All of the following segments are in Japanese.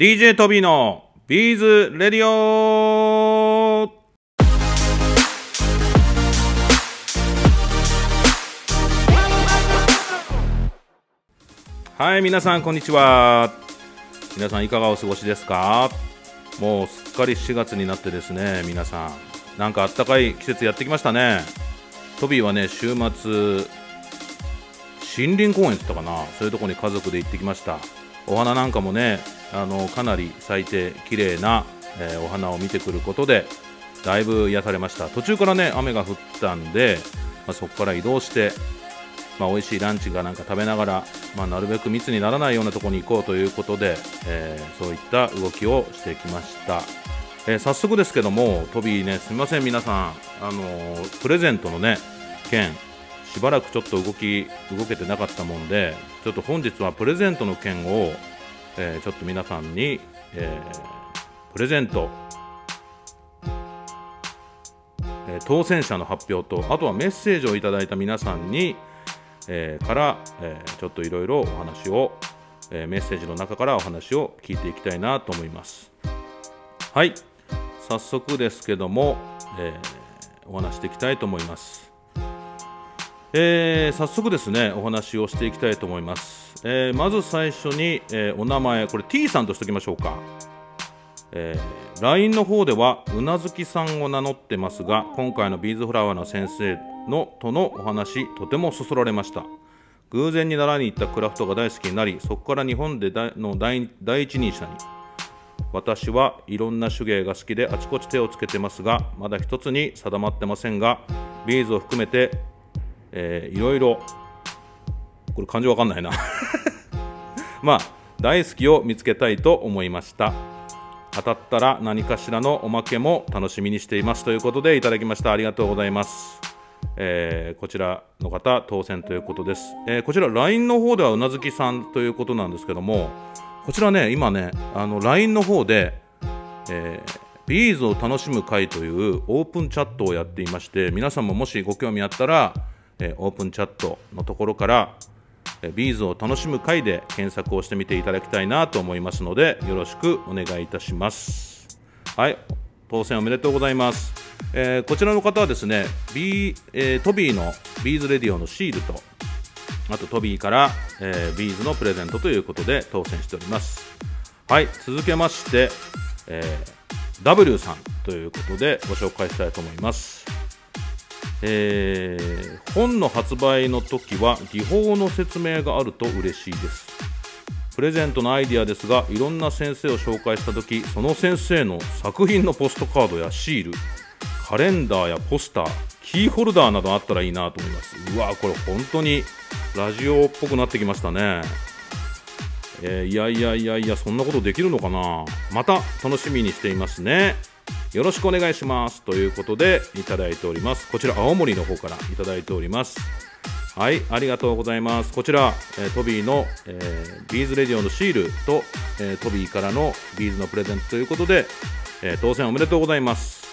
DJ トビーのビーズレディオ。はい皆さんこんにちは。皆さんいかがお過ごしですか？もうすっかり7月になってですね皆さん。なんかあったかい季節やってきましたね。トビーはね週末森林公園って言ったかな？そういうとこに家族で行ってきました。お花なんかもねあのかなり咲いて綺麗な、えーお花を見てくることでだいぶ癒されました。途中からね雨が降ったんで、まあ、そこから移動して、まあ、美味しいランチがなんか食べながら、まあ、なるべく密にならないようなところに行こうということで、えーそういった動きをしてきました、えー早速ですけどもトビーねすみません皆さんあのプレゼントのね件しばらくちょっと動き動けてなかったもんでちょっと本日はプレゼントの件を、えーちょっと皆さんに、えープレゼント、えー当選者の発表とあとはメッセージをいただいた皆さんに、えーから、えーちょっといろいろお話を、えーメッセージの中からお話を聞いていきたいなと思います。はい。早速ですけども、えーお話していきたいと思います。えー早速ですねお話をしていきたいと思います、えーまず最初に、えーお名前これ T さんとしておきましょうか、えー LINE の方ではうなずきさんを名乗ってますが今回のビーズフラワーの先生のとのお話とてもそそられました。偶然に習いに行ったクラフトが大好きになりそこから日本での第第一人者に。私はいろんな手芸が好きであちこち手をつけてますがまだ一つに定まってませんがビーズを含めて、えーいろいろ。これ漢字わかんないな。まあ大好きを見つけたいと思いました。当たったら何かしらのおまけも楽しみにしていますということでいただきました。ありがとうございます、えーこちらの方当選ということです、えーこちら LINE の方ではうなずきさんということなんですけどもこちらね今ねあの LINE の方で、えービーズを楽しむ会というオープンチャットをやっていまして皆さんももしご興味あったら、えオープンチャットのところからえビーズを楽しむ会で検索をしてみていただきたいなと思いますのでよろしくお願いいたします。はい当選おめでとうございます、えーこちらの方はですね、ビーえートビーのビーズレディオのシールとあとトビーから、えービーズのプレゼントということで当選しております。はい続けまして、えー W さんということでご紹介したいと思います。えー本の発売の時は技法の説明があると嬉しいです。プレゼントのアイディアですがいろんな先生を紹介した時その先生の作品のポストカードやシールカレンダーやポスターキーホルダーなどあったらいいなと思います。うわこれ本当にラジオっぽくなってきましたね。えーいやいやいやいやそんなことできるのかな。また楽しみにしていますね。よろしくお願いします。ということでいただいております。こちら青森の方からいただいております。はいありがとうございます。こちら、えートビーの、えービーズレディオのシールと、えートビーからのビーズのプレゼントということで、えー当選おめでとうございます。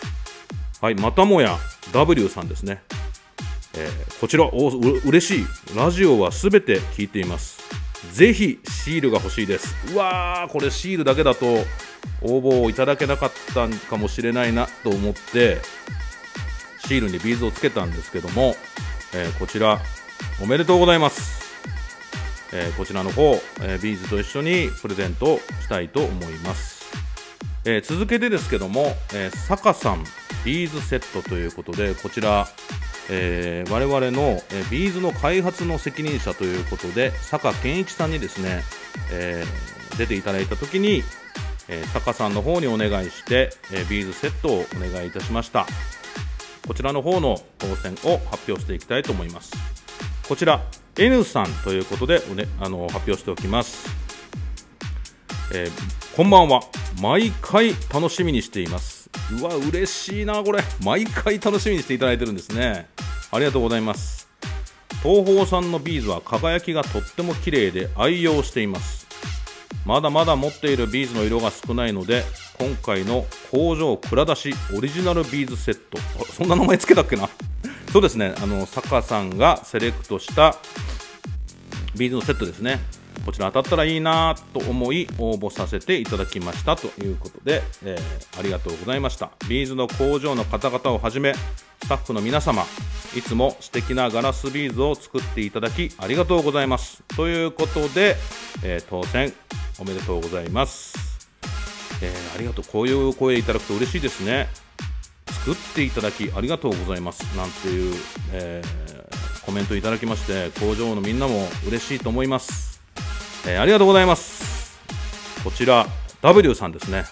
はいまたもや W さんですね。えーこちらおう嬉しい。ラジオはすべて聞いています。ぜひシールが欲しいです。うわーこれシールだけだと応募をいただけなかったんかもしれないなと思ってシールにビーズをつけたんですけども、えーこちらおめでとうございます、えーこちらの方、えービーズと一緒にプレゼントしたいと思います。え続けてですけども、えー、坂さんビーズセットということでこちら、えー我々の、えビーズの開発の責任者ということで坂健一さんにですね、え出ていただいた時に、えー坂さんの方にお願いして、えービーズセットをお願いいたしました。こちらの方の当選を発表していきたいと思います。こちら N さんということでお、ね、あの発表しておきます。えーこんばんは。毎回楽しみにしています。うわ嬉しいなこれ。毎回楽しみにしていただいてるんですね。ありがとうございます。トーホーさんのビーズは輝きがとっても綺麗で愛用しています。まだまだ持っているビーズの色が少ないので今回の工場蔵出しオリジナルビーズセット。そんな名前つけたっけな？そうですね。あの坂さんがセレクトしたビーズのセットですね。こちら当たったらいいなと思い応募させていただきましたということで、えー、ありがとうございました。ビーズの工場の方々をはじめスタッフの皆様いつも素敵なガラスビーズを作っていただきありがとうございます。ということで、えー、当選。おめでとうございます、えー、ありがとう。こういう声いただくと嬉しいですね。作っていただきありがとうございます。なんていう、えー、コメントいただきまして工場のみんなも嬉しいと思います。えー、ありがとうございます。こちら W さんですね、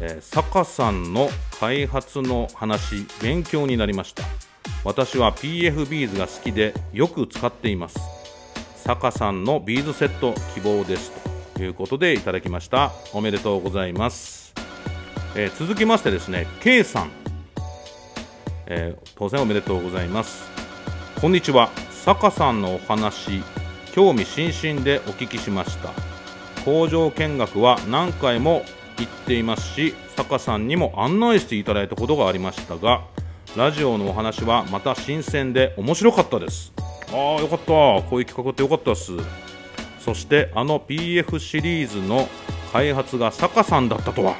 えー、坂さんの開発の話勉強になりました。私は PF ビーズが好きでよく使っています。坂さんのビーズセット希望ですと。いうことでいただきました。おめでとうございます、えー、続きましてですね K さん、えー、当選おめでとうございます。こんにちは。坂さんのお話興味津々でお聞きしました。工場見学は何回も行っていますし坂さんにも案内していただいたことがありましたがラジオのお話はまた新鮮で面白かったです。ああよかった。こういう企画ってよかったです。そしてあの PF シリーズの開発が坂さんだったとは。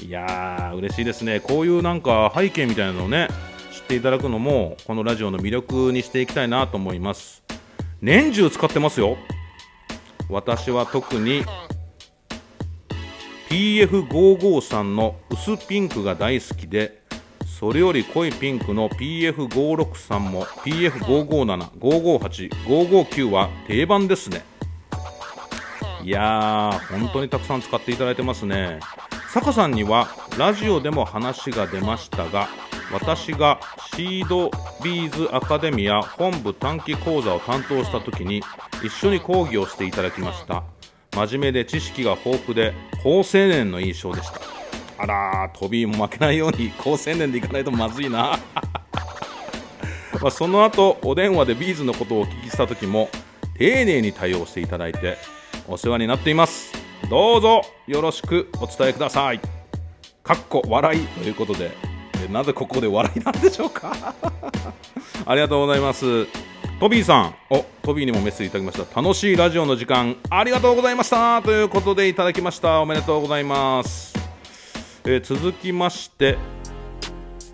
いやー嬉しいですね。こういうなんか背景みたいなのをね知っていただくのもこのラジオの魅力にしていきたいなと思います。年中使ってますよ。私は特に PF553 の薄ピンクが大好きでそれより濃いピンクの PF563 も PF557、558、559は定番ですね。いやー本当にたくさん使っていただいてますね。坂さんにはラジオでも話が出ましたが私がシードビーズアカデミア本部短期講座を担当した時に一緒に講義をしていただきました。真面目で知識が豊富で好青年の印象でした。あらー飛びも負けないように好青年でいかないとまずいな。まあその後お電話でビーズのことをお聞きした時も丁寧に対応していただいてお世話になっています。どうぞよろしくお伝えください。かっこ笑いということでなぜここで笑いなんでしょうか？ありがとうございます。トビーさん。おトビーにもメッセージいただきました。楽しいラジオの時間ありがとうございました。ということでいただきました。おめでとうございます、えー、続きまして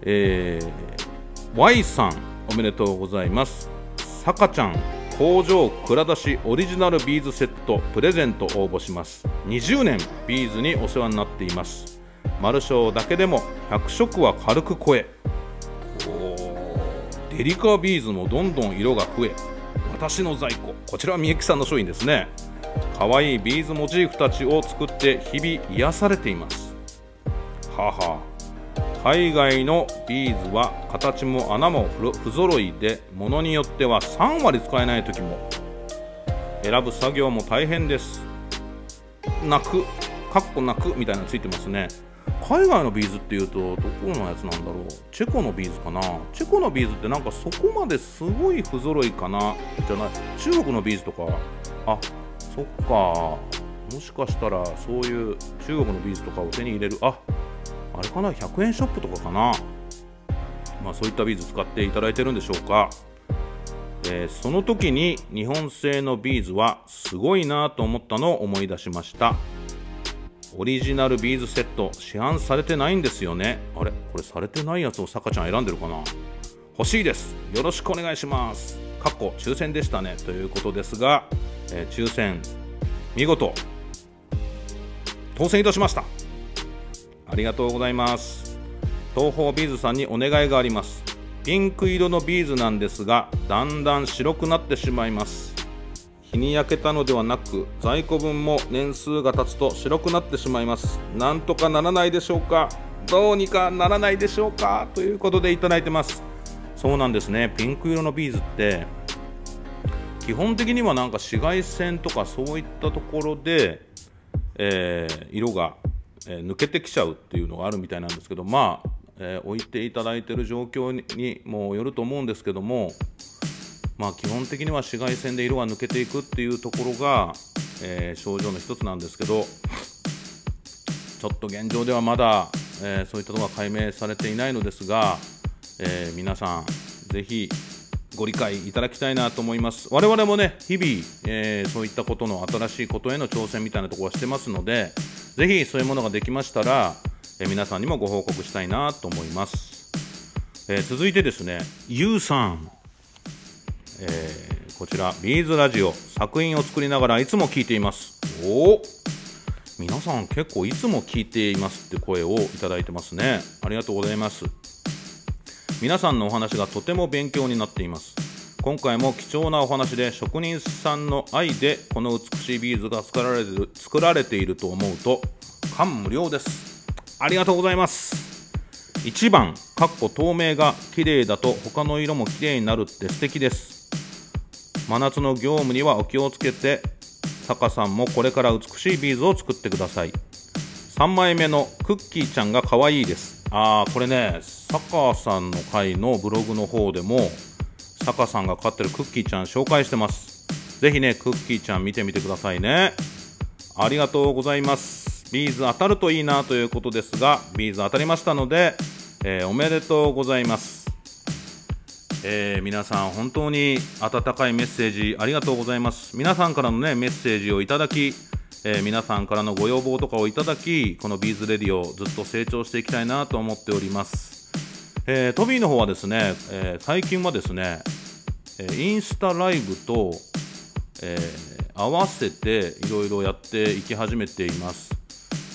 えー、Y さんおめでとうございます。さかちゃん工場蔵出しオリジナルビーズセットプレゼント応募します。20年ビーズにお世話になっています。マルショーだけでも100色は軽く超え。デリカビーズもどんどん色が増え。私の在庫こちらはみゆきさんの商品ですね。可愛いビーズモチーフたちを作って日々癒されています。は海外のビーズは形も穴も不揃いでものによっては3割使えない時も。選ぶ作業も大変です。泣くかっこ泣くみたいなのついてますね。海外のビーズっていうとどこのやつなんだろう。チェコのビーズかな。チェコのビーズってなんかそこまですごい不揃いかな。じゃない。中国のビーズとか。あそっか。もしかしたらそういう中国のビーズとかを手に入れる。ああれかな？100円ショップとかかな？まあそういったビーズ使っていただいてるんでしょうか。えー、その時に日本製のビーズはすごいなと思ったのを思い出しました。オリジナルビーズセット市販されてないんですよね。あれ？これされてないやつをさかちゃん選んでるかな？欲しいです。よろしくお願いします。かっこ抽選でしたね。ということですが、えー、抽選。見事。当選いたしました。ありがとうございます。トーホービーズさんにお願いがあります。ピンク色のビーズなんですがだんだん白くなってしまいます。日に焼けたのではなく在庫分も年数が経つと白くなってしまいます。なんとかならないでしょうか？どうにかならないでしょうか？ということでいただいてます。そうなんですね。ピンク色のビーズって基本的にはなんか紫外線とかそういったところで、えー、色が、えー、抜けてきちゃうっていうのがあるみたいなんですけどまあ、えー、置いていただいてる状況にもよると思うんですけどもまあ、基本的には紫外線で色が抜けていくっていうところが、え、症状の一つなんですけどちょっと現状ではまだ、え、そういったところが解明されていないのですが、え、皆さんぜひご理解いただきたいなと思います。我々もね日々、えー、そういったことの新しいことへの挑戦みたいなところはしてますのでぜひそういうものができましたら、えー、皆さんにもご報告したいなと思います、えー、続いてですねゆうさん、えこちらビーズラジオ作品を作りながらいつも聞いています。おお皆さん結構いつも聞いていますって声をいただいてますね。ありがとうございます。皆さんのお話がとても勉強になっています。今回も貴重なお話で職人さんの愛でこの美しいビーズが作られる作られていると思うと感無量です。ありがとうございます。1番かっこ透明が綺麗だと他の色も綺麗になるって素敵です。真夏の業務にはお気をつけて坂さんもこれから美しいビーズを作ってください。3枚目のクッキーちゃんが可愛いです。あーこれね坂さんの回のブログの方でも坂さんが飼ってるクッキーちゃん紹介してます。ぜひねクッキーちゃん見てみてくださいね。ありがとうございます。ビーズ当たるといいなということですがビーズ当たりましたので、えー、おめでとうございます。えー、皆さん本当に温かいメッセージありがとうございます。皆さんからのねメッセージをいただき、えー、皆さんからのご要望とかをいただきこのビーズレディオをずっと成長していきたいなと思っております、えー、トビーの方はですね、え最近はですねインスタライブと、え合わせていろいろやっていき始めています、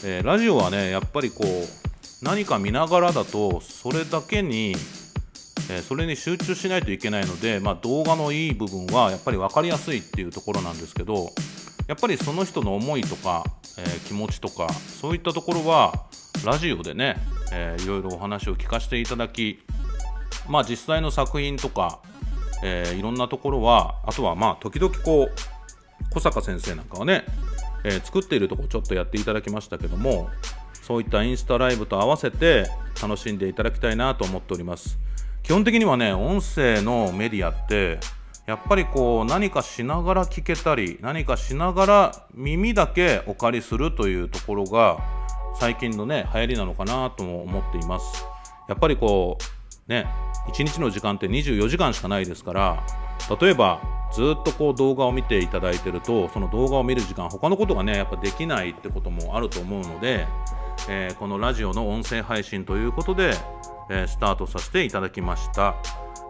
えラジオはねやっぱりこう何か見ながらだとそれだけにえそれに集中しないといけないので、まあ、動画のいい部分はやっぱり分かりやすいっていうところなんですけどやっぱりその人の思いとか、え、気持ちとかそういったところはラジオでね、えー、いろいろお話を聞かせていただき、まあ、実際の作品とか、えー、いろんなところはあとはまあ時々こう小坂先生なんかはね、えー、作っているとこちょっとやっていただきましたけどもそういったインスタライブと合わせて楽しんでいただきたいなと思っております。基本的にはね音声のメディアってやっぱりこう何かしながら聞けたり何かしながら耳だけお借りするというところが最近のね流行りなのかなとも思っています。やっぱりこうね1日の時間って24時間しかないですから例えばずっとこう動画を見ていただいてるとその動画を見る時間他のことがねやっぱできないってこともあると思うので、えー、このラジオの音声配信ということでえスタートさせていただきました、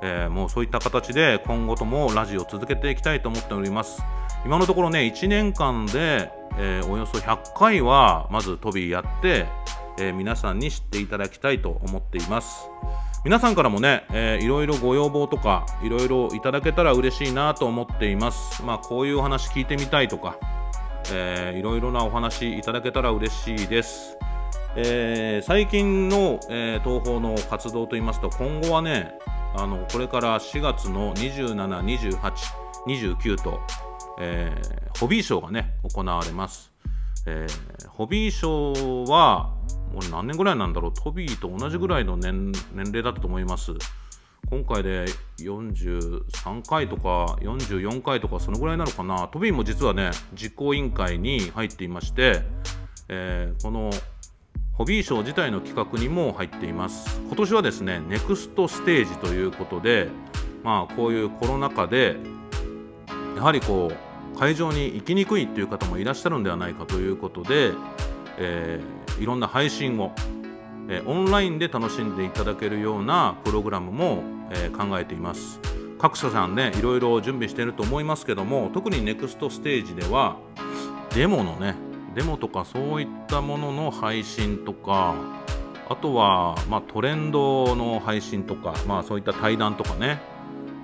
えー、もうそういった形で今後ともラジオを続けていきたいと思っております。今のところね1年間で、えー、およそ100回はまず飛びやって、えー、皆さんに知っていただきたいと思っています。皆さんからもね、えー、いろいろご要望とかいろいろいただけたら嬉しいなと思っています。まあこういうお話聞いてみたいとか、えー、いろいろなお話いただけたら嬉しいです。えー、最近の、えー、東宝の活動といいますと今後はねあのこれから4月の27、28、29と、えー、ホビーショーがね行われます、えー、ホビーショーはもう何年ぐらいなんだろう？トビーと同じぐらいの年年齢だったと思います。今回で43回とか44回とかそのぐらいなのかな？トビーも実はね実行委員会に入っていまして、えー、このホビーショー自体の企画にも入っています。今年はですねネクストステージということでまあこういうコロナ禍でやはりこう会場に行きにくいっていう方もいらっしゃるんではないかということで、えー、いろんな配信を、えー、オンラインで楽しんでいただけるようなプログラムも、えー、考えています。各社さんねいろいろ準備していると思いますけども特にネクストステージではデモのねデモとかそういったものの配信とかあとは、まあ、トレンドの配信とか、まあ、そういった対談とかね。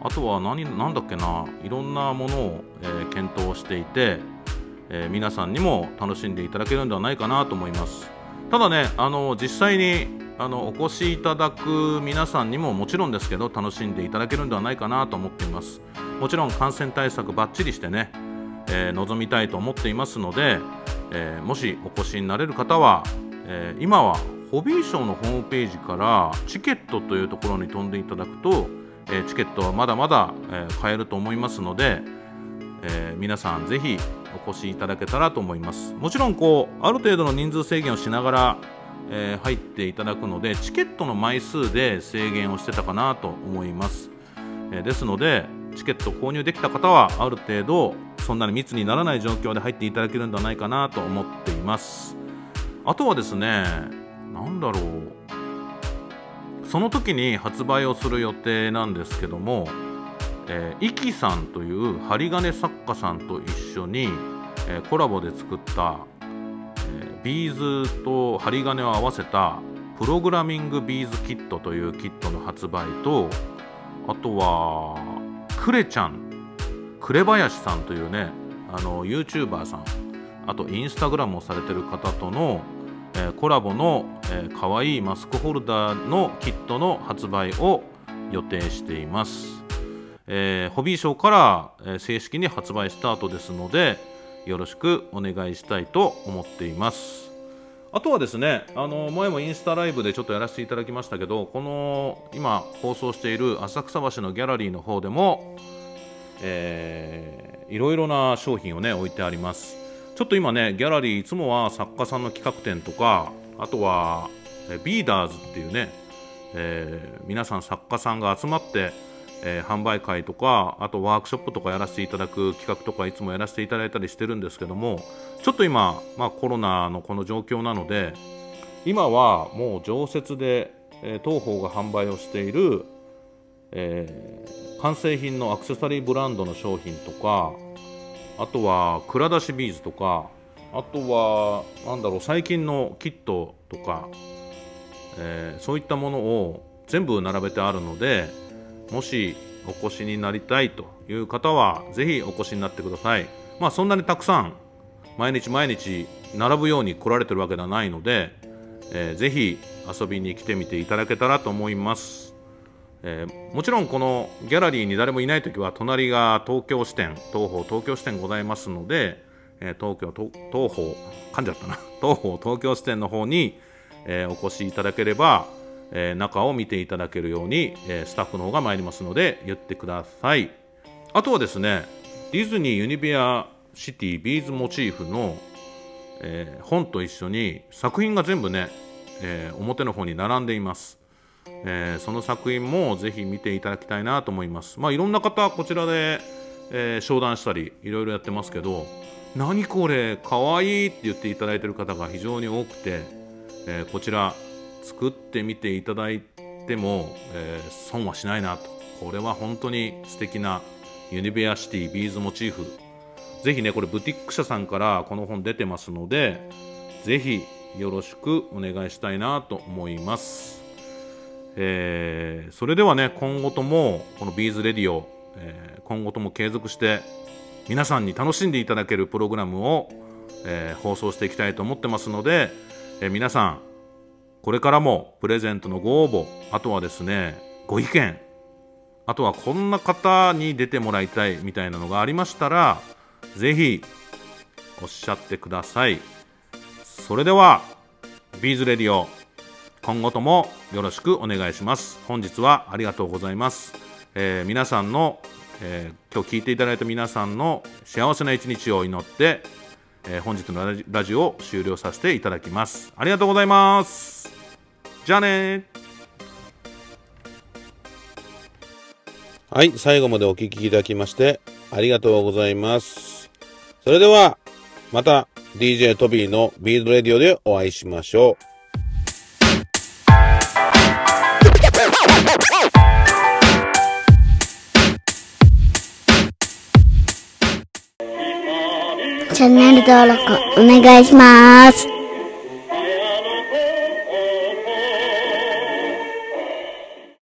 あとは何何だっけないろんなものを、えー、検討していて、えー、皆さんにも楽しんでいただけるんではないかなと思います。ただねあの実際にあのお越しいただく皆さんにももちろんですけど楽しんでいただけるんではないかなと思っています。もちろん感染対策ばっちりしてね、えー、臨みたいと思っていますので、えー、もしお越しになれる方は、えー、今はホビーショーのホームページからチケットというところに飛んでいただくと、え、チケットはまだまだ、え買えると思いますので、え皆さんぜひお越しいただけたらと思います。もちろんこうある程度の人数制限をしながら、え入っていただくのでチケットの枚数で制限をしてたかなと思います。えですのでチケット購入できた方はある程度そんなに密にならない状況で入っていただけるんではないかなと思っています。あとはですね何だろう。その時に発売をする予定なんですけども、えー、イキさんという針金作家さんと一緒に、えー、コラボで作った、えー、ビーズと針金を合わせたプログラミングビーズキットというキットの発売とあとはクレちゃん紅林さんというねあの YouTuber さんあとインスタグラムをされてる方との、えー、コラボの、えー、かわいいマスクホルダーのキットの発売を予定しています、えー、ホビーショーから、えー、正式に発売スタートですのでよろしくお願いしたいと思っています。あとはですねあの前もインスタライブでちょっとやらせていただきましたけどこの今放送している浅草橋のギャラリーの方でもえー、いろいろな商品をね置いてあります。ちょっと今ねギャラリーいつもは作家さんの企画展とかあとはビーダーズっていうね、えー、皆さん作家さんが集まって、えー、販売会とかあとワークショップとかやらせていただく企画とかいつもやらせていただいたりしてるんですけどもちょっと今、まあ、コロナのこの状況なので今はもう常設で、えー、当方が販売をしている、えー完成品のアクセサリーブランドの商品とかあとは蔵出しビーズとかあとは何だろう最近のキットとか、えー、そういったものを全部並べてあるのでもしお越しになりたいという方はぜひお越しになってください。まあそんなにたくさん毎日毎日並ぶように来られてるわけではないので、えー、ぜ遊びに来てみていただけたらと思います。えー、もちろんこのギャラリーに誰もいない時は隣が東京支店東宝東京支店ございますので、えー、東京東宝噛んじゃったな。東宝東京支店の方に、えー、お越しいただければ、え中を見ていただけるように、えスタッフの方が参りますので言ってください。あとはですねディズニーユニビアシティビーズモチーフの、え本と一緒に作品が全部ね、え表の方に並んでいます。えー、その作品もぜひ見ていただきたいなと思います。まあ、いろんな方こちらで、えー、商談したりいろいろやってますけど何これかわいいって言っていただいてる方が非常に多くて、えー、こちら作ってみていただいても、え損はしないなとこれは本当に素敵なユニベアシティビーズモチーフぜひねこれブティック社さんからこの本出てますのでぜひよろしくお願いしたいなと思います。えー、それではね今後ともこのビーズレディオ、えー、今後とも継続して皆さんに楽しんでいただけるプログラムを、えー、放送していきたいと思ってますので、え皆さんこれからもプレゼントのご応募あとはですねご意見あとはこんな方に出てもらいたいみたいなのがありましたらぜひおっしゃってください。それではビーズレディオ今後ともよろしくお願いします。本日はありがとうございます、えー、皆さんの、えー、今日聞いていただいた皆さんの幸せな一日を祈って、えー、本日のラジオを終了させていただきます。ありがとうございます。じゃあね。はい最後までお聴きいただきましてありがとうございます。それではまた DJ トビーのビードレディオでお会いしましょう。チャンネル登録お願いします。